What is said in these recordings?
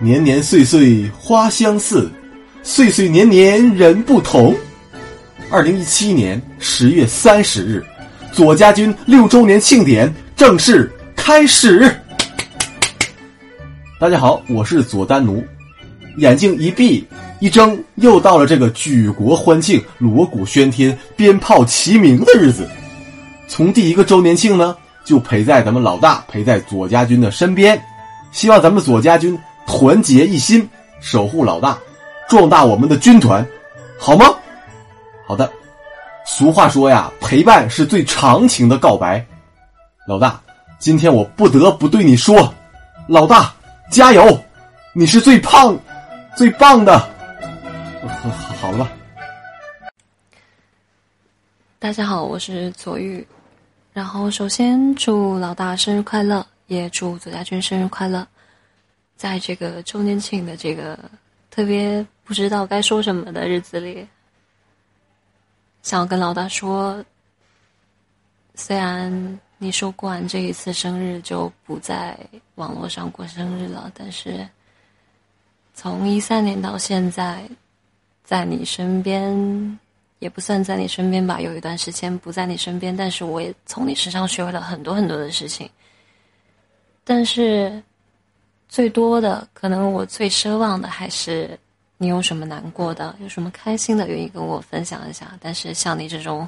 年年岁岁花相似，岁岁年年人不同。二零一七年十月三十日，左家军六周年庆典正式开始。大家好，我是左丹奴。眼睛一闭一睁，又到了这个举国欢庆、锣鼓喧天、鞭炮齐鸣的日子。从第一个周年庆呢，就陪在咱们老大，陪在左家军的身边。希望咱们左家军。团结一心，守护老大，壮大我们的军团，好吗？好的。俗话说呀，陪伴是最长情的告白。老大，今天我不得不对你说，老大加油！你是最胖、最棒的。好，了吧。大家好，我是左玉。然后首先祝老大生日快乐，也祝左家军生日快乐。在这个周年庆的这个特别不知道该说什么的日子里，想要跟老大说，虽然你说过完这一次生日就不在网络上过生日了，但是从一三年到现在，在你身边也不算在你身边吧，有一段时间不在你身边，但是我也从你身上学会了很多很多的事情，但是。最多的可能，我最奢望的还是你有什么难过的，有什么开心的，愿意跟我分享一下。但是像你这种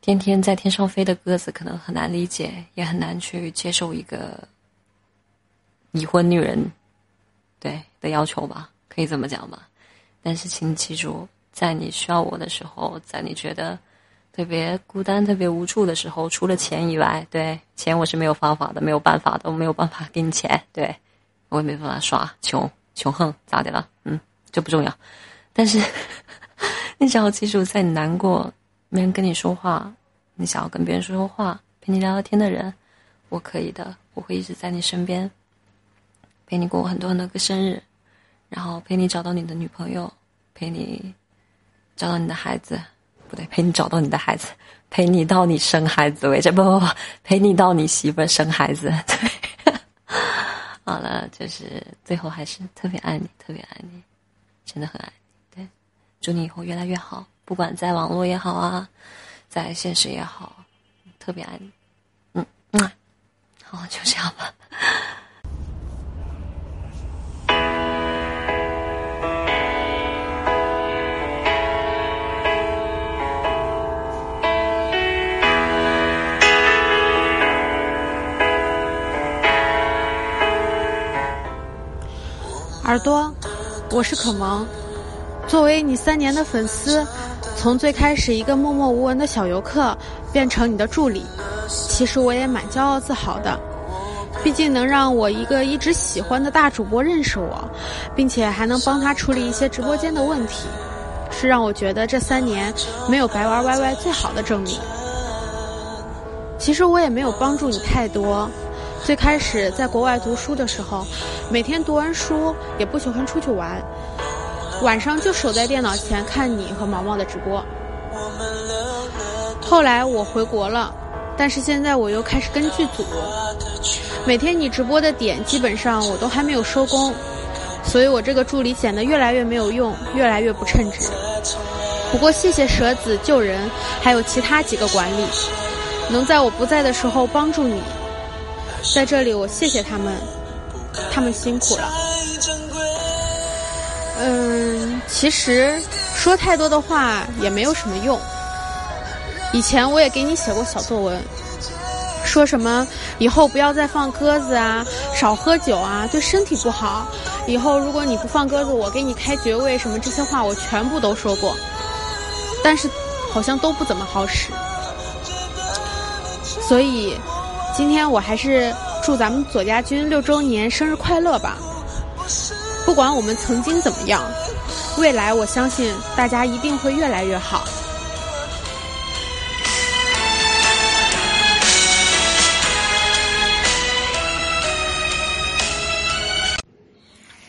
天天在天上飞的鸽子，可能很难理解，也很难去接受一个已婚女人对的要求吧，可以这么讲吧。但是请记住，在你需要我的时候，在你觉得。特别孤单、特别无助的时候，除了钱以外，对钱我是没有方法的，没有办法的，我没有办法给你钱，对我也没办法耍穷穷横咋的了？嗯，这不重要。但是你只要记住，在你难过、没人跟你说话、你想要跟别人说说话、陪你聊聊天的人，我可以的，我会一直在你身边，陪你过很多很多个生日，然后陪你找到你的女朋友，陪你找到你的孩子。不对，陪你找到你的孩子，陪你到你生孩子为止。不不不，陪你到你媳妇生孩子。对，好了，就是最后还是特别爱你，特别爱你，真的很爱你。对，祝你以后越来越好，不管在网络也好啊，在现实也好，特别爱你。嗯嗯，好，就这样吧。耳朵，我是可萌。作为你三年的粉丝，从最开始一个默默无闻的小游客，变成你的助理，其实我也蛮骄傲自豪的。毕竟能让我一个一直喜欢的大主播认识我，并且还能帮他处理一些直播间的问题，是让我觉得这三年没有白玩 YY 最好的证明。其实我也没有帮助你太多。最开始在国外读书的时候，每天读完书也不喜欢出去玩，晚上就守在电脑前看你和毛毛的直播。后来我回国了，但是现在我又开始跟剧组，每天你直播的点基本上我都还没有收工，所以我这个助理显得越来越没有用，越来越不称职。不过谢谢蛇子救人，还有其他几个管理，能在我不在的时候帮助你。在这里，我谢谢他们，他们辛苦了。嗯，其实说太多的话也没有什么用。以前我也给你写过小作文，说什么以后不要再放鸽子啊，少喝酒啊，对身体不好。以后如果你不放鸽子，我给你开爵位，什么这些话我全部都说过，但是好像都不怎么好使，所以。今天我还是祝咱们左家军六周年生日快乐吧！不管我们曾经怎么样，未来我相信大家一定会越来越好。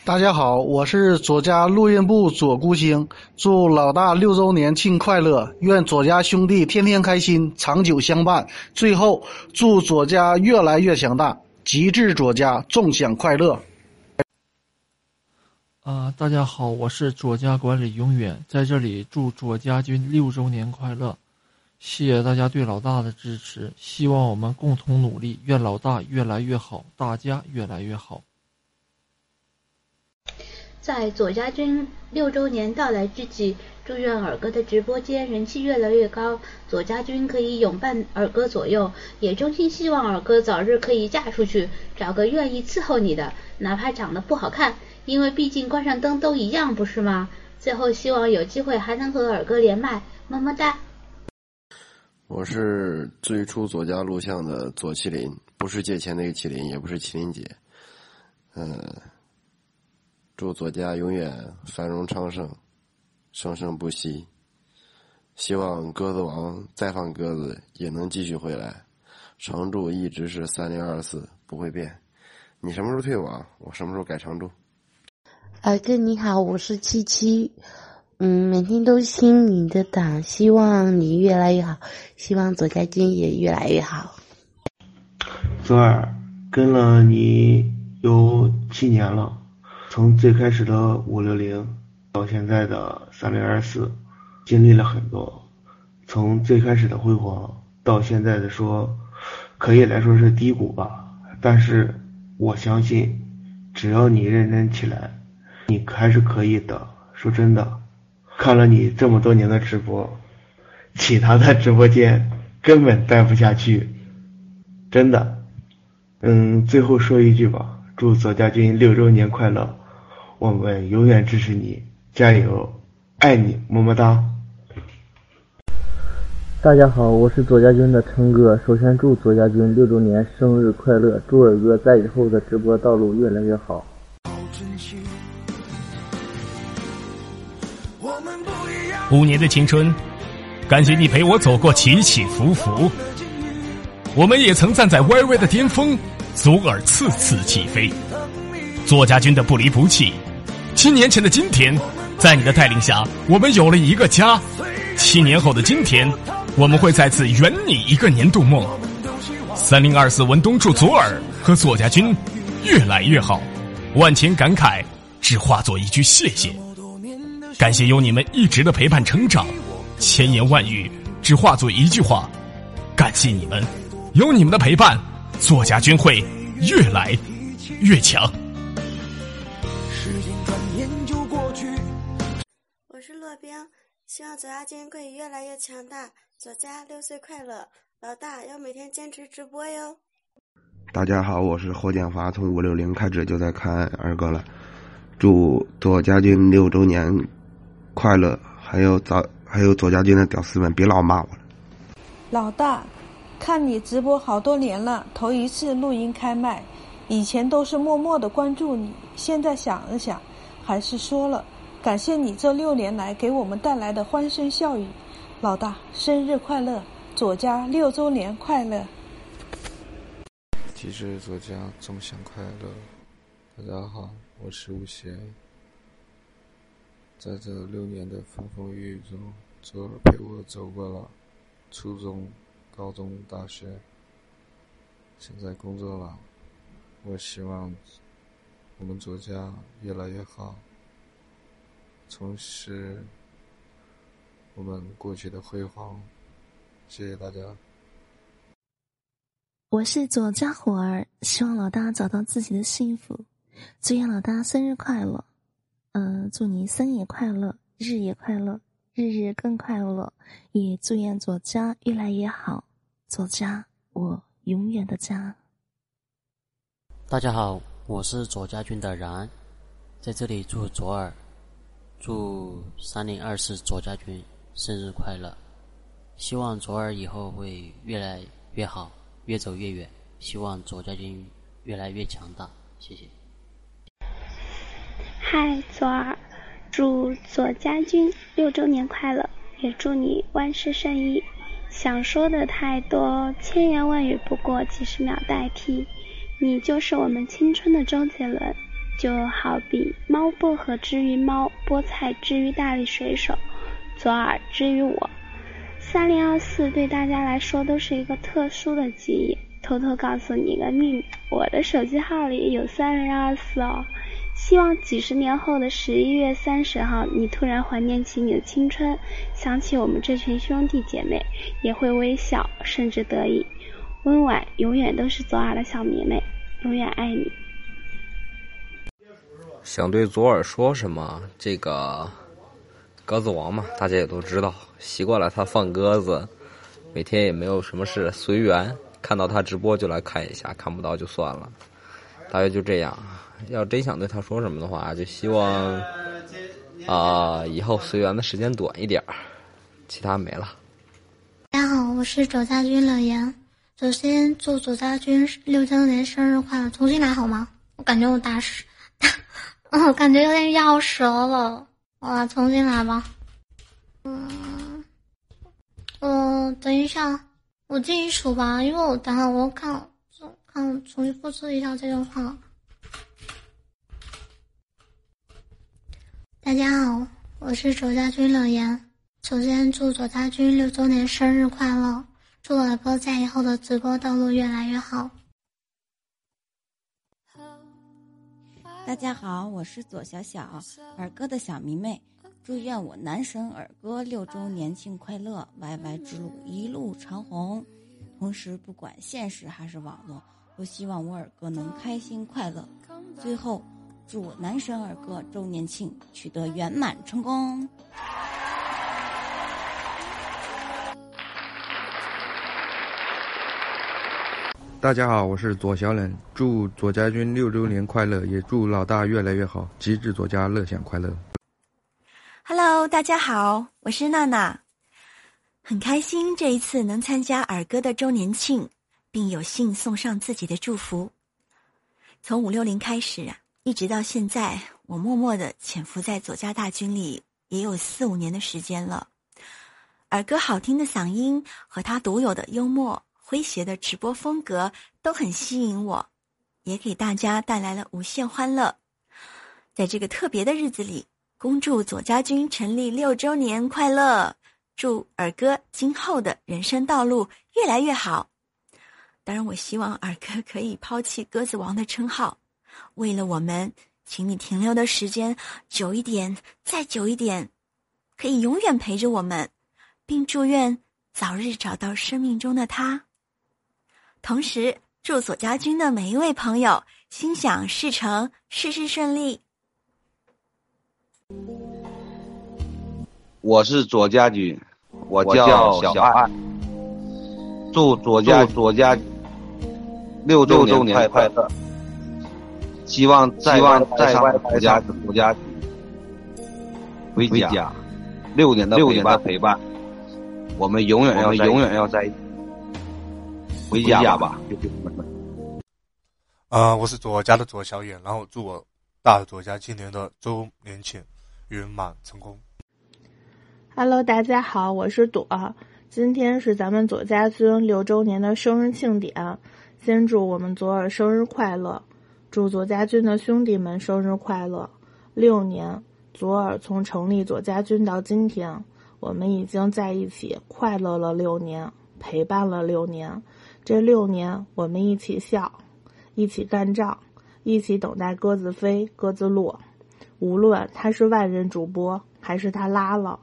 大家好，我是左家录音部左孤星，祝老大六周年庆快乐！愿左家兄弟天天开心，长久相伴。最后，祝左家越来越强大，极致左家，众享快乐！啊，大家好，我是左家管理永远，在这里祝左家军六周年快乐！谢谢大家对老大的支持，希望我们共同努力，愿老大越来越好，大家越来越好。在左家军六周年到来之际，祝愿尔哥的直播间人气越来越高，左家军可以永伴尔哥左右，也衷心希望尔哥早日可以嫁出去，找个愿意伺候你的，哪怕长得不好看，因为毕竟关上灯都一样，不是吗？最后希望有机会还能和尔哥连麦，么么哒。我是最初左家录像的左麒麟，不是借钱那个麒麟，也不是麒麟姐，嗯。祝左家永远繁荣昌盛，生生不息。希望鸽子王再放鸽子也能继续回来。常驻一直是三零二四，不会变。你什么时候退网，我什么时候改常驻。二哥你好，我是七七。嗯，每天都听你的档，希望你越来越好，希望左家军也越来越好。左耳跟了你有七年了。从最开始的五六零到现在的三零二四，经历了很多。从最开始的辉煌到现在的说，可以来说是低谷吧。但是我相信，只要你认真起来，你还是可以的。说真的，看了你这么多年的直播，其他的直播间根本待不下去，真的。嗯，最后说一句吧，祝左家军六周年快乐。我们永远支持你，加油，爱你，么么哒！大家好，我是左家军的陈哥。首先祝左家军六周年生日快乐，祝尔哥在以后的直播道路越来越好。五年的青春，感谢你陪我走过起起伏伏。我们也曾站在歪歪的巅峰，左耳次次起飞。左家军的不离不弃。七年前的今天，在你的带领下，我们有了一个家。七年后的今天，我们会再次圆你一个年度梦。三零二四文东祝左耳和左家军越来越好，万千感慨只化作一句谢谢。感谢有你们一直的陪伴成长，千言万语只化作一句话：感谢你们，有你们的陪伴，左家军会越来越强。希望左家军可以越来越强大，左家六岁快乐，老大要每天坚持直播哟。大家好，我是霍建华，从五六零开始就在看二哥了，祝左家军六周年快乐，还有早还有左家军的屌丝们别老骂我了。老大，看你直播好多年了，头一次录音开麦，以前都是默默的关注你，现在想了想，还是说了。感谢你这六年来给我们带来的欢声笑语，老大生日快乐！左家六周年快乐！提示左家众享快乐！大家好，我是吴邪。在这六年的风风雨雨中，左耳陪我走过了初中、高中、大学，现在工作了。我希望我们左家越来越好。重拾我们过去的辉煌，谢谢大家。我是左家虎儿，希望老大找到自己的幸福，祝愿老大生日快乐。嗯，祝你生也快乐，日也快乐，日日更快乐。也祝愿左家越来越好，左家我永远的家。大家好，我是左家军的然，在这里祝左耳。祝三零二四左家军生日快乐！希望左耳以后会越来越好，越走越远。希望左家军越来越强大。谢谢。嗨，左耳，祝左家军六周年快乐，也祝你万事胜意。想说的太多，千言万语不过几十秒代替。你就是我们青春的周杰伦。就好比猫薄荷之于猫，菠菜之于大力水手，左耳之于我。三零二四对大家来说都是一个特殊的记忆。偷偷告诉你一个秘密，我的手机号里有三零二四哦。希望几十年后的十一月三十号，你突然怀念起你的青春，想起我们这群兄弟姐妹，也会微笑，甚至得意。温婉永远都是左耳的小迷妹，永远爱你。想对左耳说什么？这个鸽子王嘛，大家也都知道，习惯了他放鸽子，每天也没有什么事，随缘。看到他直播就来看一下，看不到就算了，大约就这样。要真想对他说什么的话，就希望啊，以后随缘的时间短一点儿其他没了。大家好，我是左家军乐言。首先祝左家军六周年生日快乐！重新来好吗？我感觉我打嗯，感觉有点咬舌了。我，重新来吧。嗯，呃，等一下，我自己数吧，因为我等下我看，看重新复制一下这句话。大家好，我是左家军冷言。首先祝左家军六周年生日快乐，祝耳哥在以后的直播道路越来越好。大家好，我是左小小，耳哥的小迷妹。祝愿我男神耳哥六周年庆快乐，YY 之路一路长虹。同时，不管现实还是网络，都希望我耳哥能开心快乐。最后。祝男神耳哥周年庆取得圆满成功！大家好，我是左小冷，祝左家军六周年快乐，也祝老大越来越好，极致左家乐享快乐。Hello，大家好，我是娜娜，很开心这一次能参加尔哥的周年庆，并有幸送上自己的祝福。从五六零开始啊。一直到现在，我默默的潜伏在左家大军里，也有四五年的时间了。耳哥好听的嗓音和他独有的幽默诙谐的直播风格都很吸引我，也给大家带来了无限欢乐。在这个特别的日子里，恭祝左家军成立六周年快乐！祝耳哥今后的人生道路越来越好。当然，我希望耳哥可以抛弃鸽子王的称号。为了我们，请你停留的时间久一点，再久一点，可以永远陪着我们，并祝愿早日找到生命中的他。同时，祝左家军的每一位朋友心想事成，事事顺利。我是左家军，我叫小爱。祝左家左家六周年快乐！希望在望在外国家国家回家，六年的六年的陪伴，我们永远要永远要在一起。回家吧。啊，我是左家的左小野，然后祝我大左家今年的周年庆圆满成功。Hello，大家好，我是朵，今天是咱们左家军六周年的生日庆典，先祝我们左耳生日快乐。祝左家军的兄弟们生日快乐！六年，左耳从成立左家军到今天，我们已经在一起快乐了六年，陪伴了六年。这六年，我们一起笑，一起干仗，一起等待鸽子飞，鸽子落。无论他是万人主播，还是他拉了，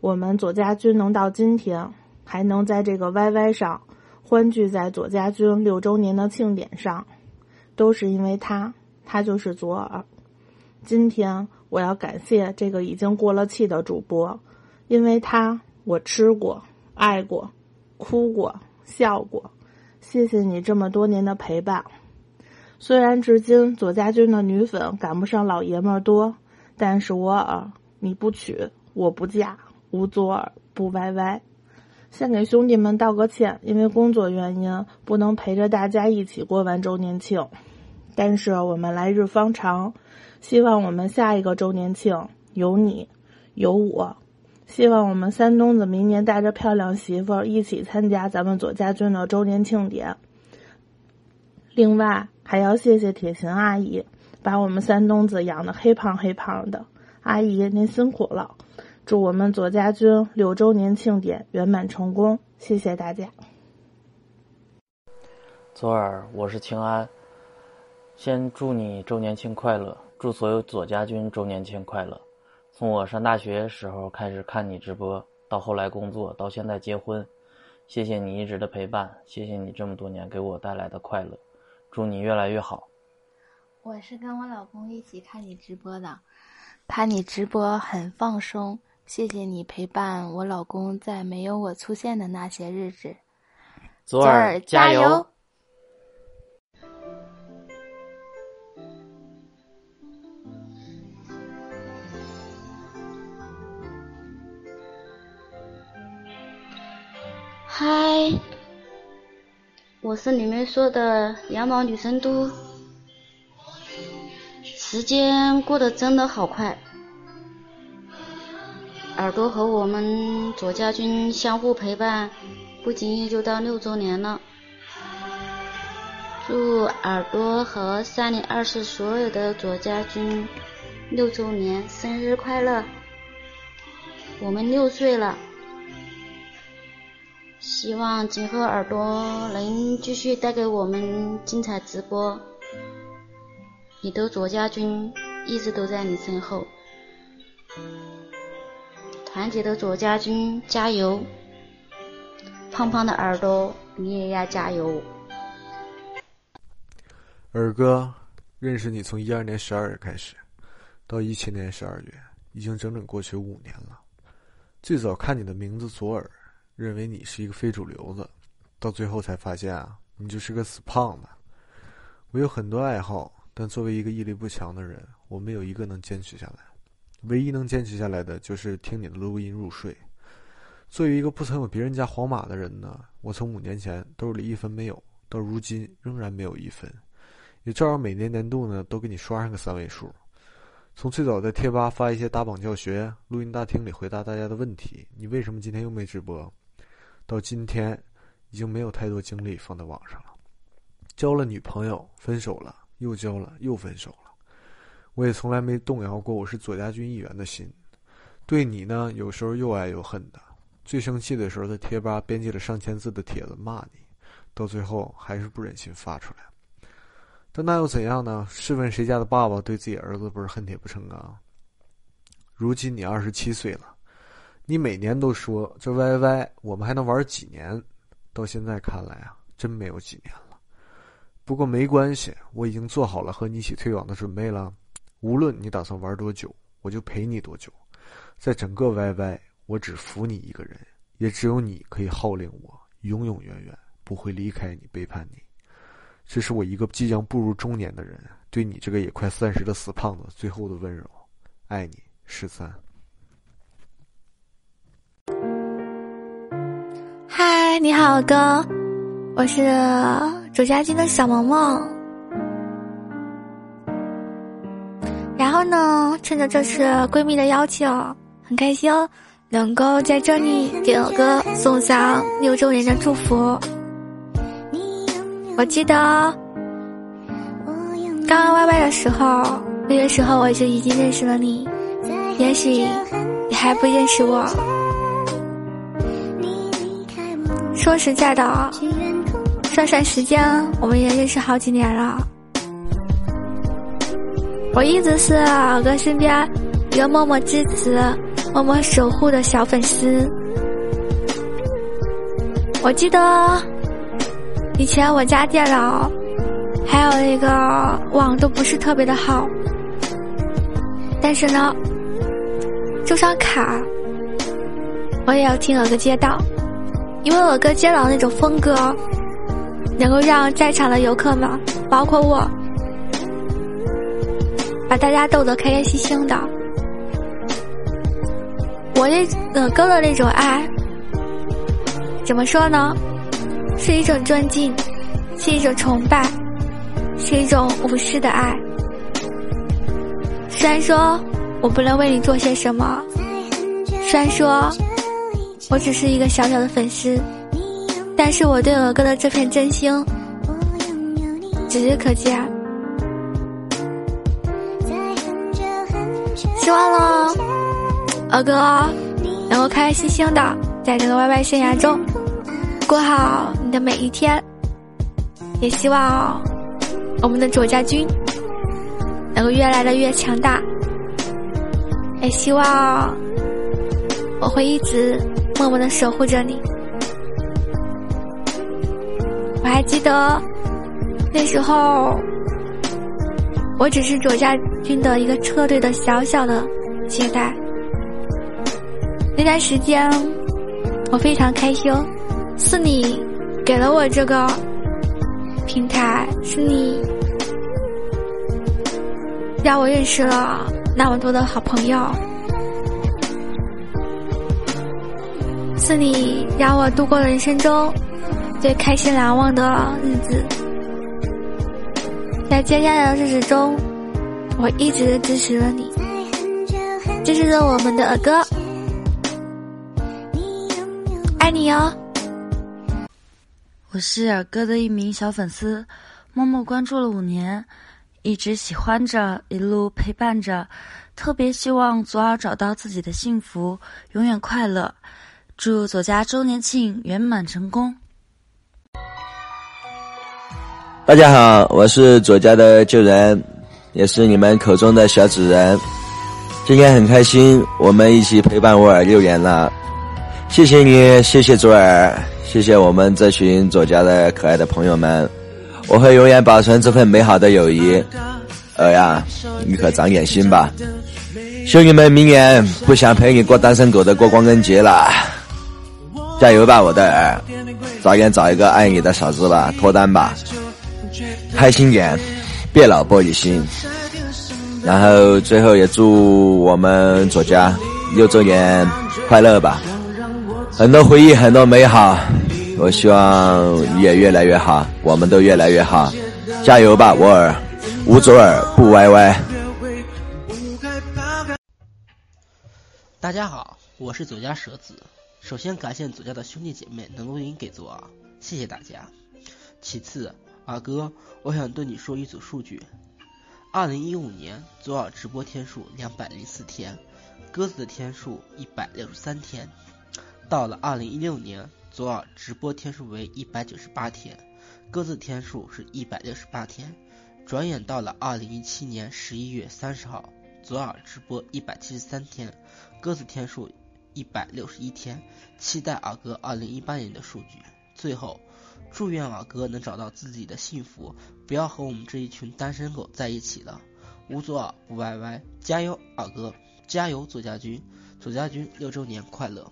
我们左家军能到今天，还能在这个 YY 上欢聚在左家军六周年的庆典上。都是因为他，他就是左耳。今天我要感谢这个已经过了气的主播，因为他我吃过、爱过、哭过、笑过。谢谢你这么多年的陪伴。虽然至今左家军的女粉赶不上老爷们儿多，但是我耳你不娶我不嫁，无左耳不歪歪。先给兄弟们道个歉，因为工作原因不能陪着大家一起过完周年庆。但是我们来日方长，希望我们下一个周年庆有你，有我。希望我们三东子明年带着漂亮媳妇儿一起参加咱们左家军的周年庆典。另外还要谢谢铁琴阿姨，把我们三东子养的黑胖黑胖的。阿姨您辛苦了。祝我们左家军六周年庆典圆满成功！谢谢大家。左耳，我是秦安，先祝你周年庆快乐，祝所有左家军周年庆快乐！从我上大学时候开始看你直播，到后来工作，到现在结婚，谢谢你一直的陪伴，谢谢你这么多年给我带来的快乐，祝你越来越好。我是跟我老公一起看你直播的，看你直播很放松，谢谢你陪伴我老公在没有我出现的那些日子。左耳加油！嗨，我是你们说的羊毛女神都。时间过得真的好快，耳朵和我们左家军相互陪伴，不经意就到六周年了。祝耳朵和三零二四所有的左家军六周年生日快乐！我们六岁了。希望今后耳朵能继续带给我们精彩直播，你的左家军一直都在你身后，团结的左家军加油！胖胖的耳朵你也要加油！耳哥，认识你从一二年十二月开始，到一七年十二月，已经整整过去五年了。最早看你的名字左耳。认为你是一个非主流的，到最后才发现啊，你就是个死胖子。我有很多爱好，但作为一个毅力不强的人，我没有一个能坚持下来。唯一能坚持下来的就是听你的录音入睡。作为一个不曾有别人家皇马的人呢，我从五年前兜里一分没有，到如今仍然没有一分，也照样每年年度呢都给你刷上个三位数。从最早在贴吧发一些打榜教学，录音大厅里回答大家的问题，你为什么今天又没直播？到今天，已经没有太多精力放在网上了。交了女朋友，分手了，又交了，又分手了。我也从来没动摇过我是左家军一员的心。对你呢，有时候又爱又恨的。最生气的时候，在贴吧编辑了上千字的帖子骂你，到最后还是不忍心发出来。但那又怎样呢？试问谁家的爸爸对自己儿子不是恨铁不成钢？如今你二十七岁了。你每年都说这 YY 我们还能玩几年？到现在看来啊，真没有几年了。不过没关系，我已经做好了和你一起退网的准备了。无论你打算玩多久，我就陪你多久。在整个 YY，我只服你一个人，也只有你可以号令我，永永远远不会离开你、背叛你。这是我一个即将步入中年的人对你这个也快三十的死胖子最后的温柔。爱你，十三。嗨，你好，哥，我是左家军的小萌萌。然后呢，趁着这次闺蜜的邀请，很开心能够在这里给我哥送上六周年的祝福。我记得刚刚 Y Y 的时候，那个时候我就已经认识了你，也许你还不认识我。说实在的，算算时间，我们也认识好几年了。我一直是老哥身边一个默默支持、默默守护的小粉丝。我记得以前我家电脑还有那个网都不是特别的好，但是呢，这张卡我也要听老哥接到。因为我哥接到那种风格，能够让在场的游客们，包括我，把大家逗得开开心心的。我那呃哥的那种爱，怎么说呢？是一种尊敬，是一种崇拜，是一种无私的爱。虽然说我不能为你做些什么，虽然说。我只是一个小小的粉丝，但是我对鹅哥的这片真心，指日可见。希望了，鹅哥能够开开心心的在这个 YY 生涯中过好你的每一天，也希望我们的左家军能够越来的越强大。也希望我会一直默默的守护着你。我还记得那时候，我只是左家军的一个车队的小小的接待。那段时间，我非常开心，是你给了我这个平台，是你让我认识了。那么多的好朋友，是你让我度过人生中最开心难忘的日子。在接下来的日子中，我一直支持着你，支持着我们的儿歌，爱你哦！我是尔哥的一名小粉丝，默默关注了五年。一直喜欢着，一路陪伴着，特别希望左耳找到自己的幸福，永远快乐。祝左家周年庆圆满成功！大家好，我是左家的旧人，也是你们口中的小纸人。今天很开心，我们一起陪伴我儿六年了。谢谢你，谢谢左耳，谢谢我们这群左家的可爱的朋友们。我会永远保存这份美好的友谊，儿呀，你可长点心吧。兄弟们，明年不想陪你过单身狗的过光棍节了，加油吧，我的儿，早点找一个爱你的嫂子吧，脱单吧，开心点，别老玻璃心。然后最后也祝我们左家六周年快乐吧，很多回忆，很多美好。我希望你也越来越好，我们都越来越好，加油吧，我尔，无左耳不歪歪。大家好，我是左家蛇子。首先感谢左家的兄弟姐妹能录音给左耳，谢谢大家。其次，二哥，我想对你说一组数据：二零一五年左耳直播天数两百零四天，鸽子的天数一百六十三天。到了二零一六年。左耳直播天数为一百九十八天，鸽子天数是一百六十八天。转眼到了二零一七年十一月三十号，左耳直播一百七十三天，鸽子天数一百六十一天。期待二哥二零一八年的数据。最后，祝愿二哥能找到自己的幸福，不要和我们这一群单身狗在一起了。无左耳不歪歪，加油，二哥，加油，左家军，左家军六周年快乐！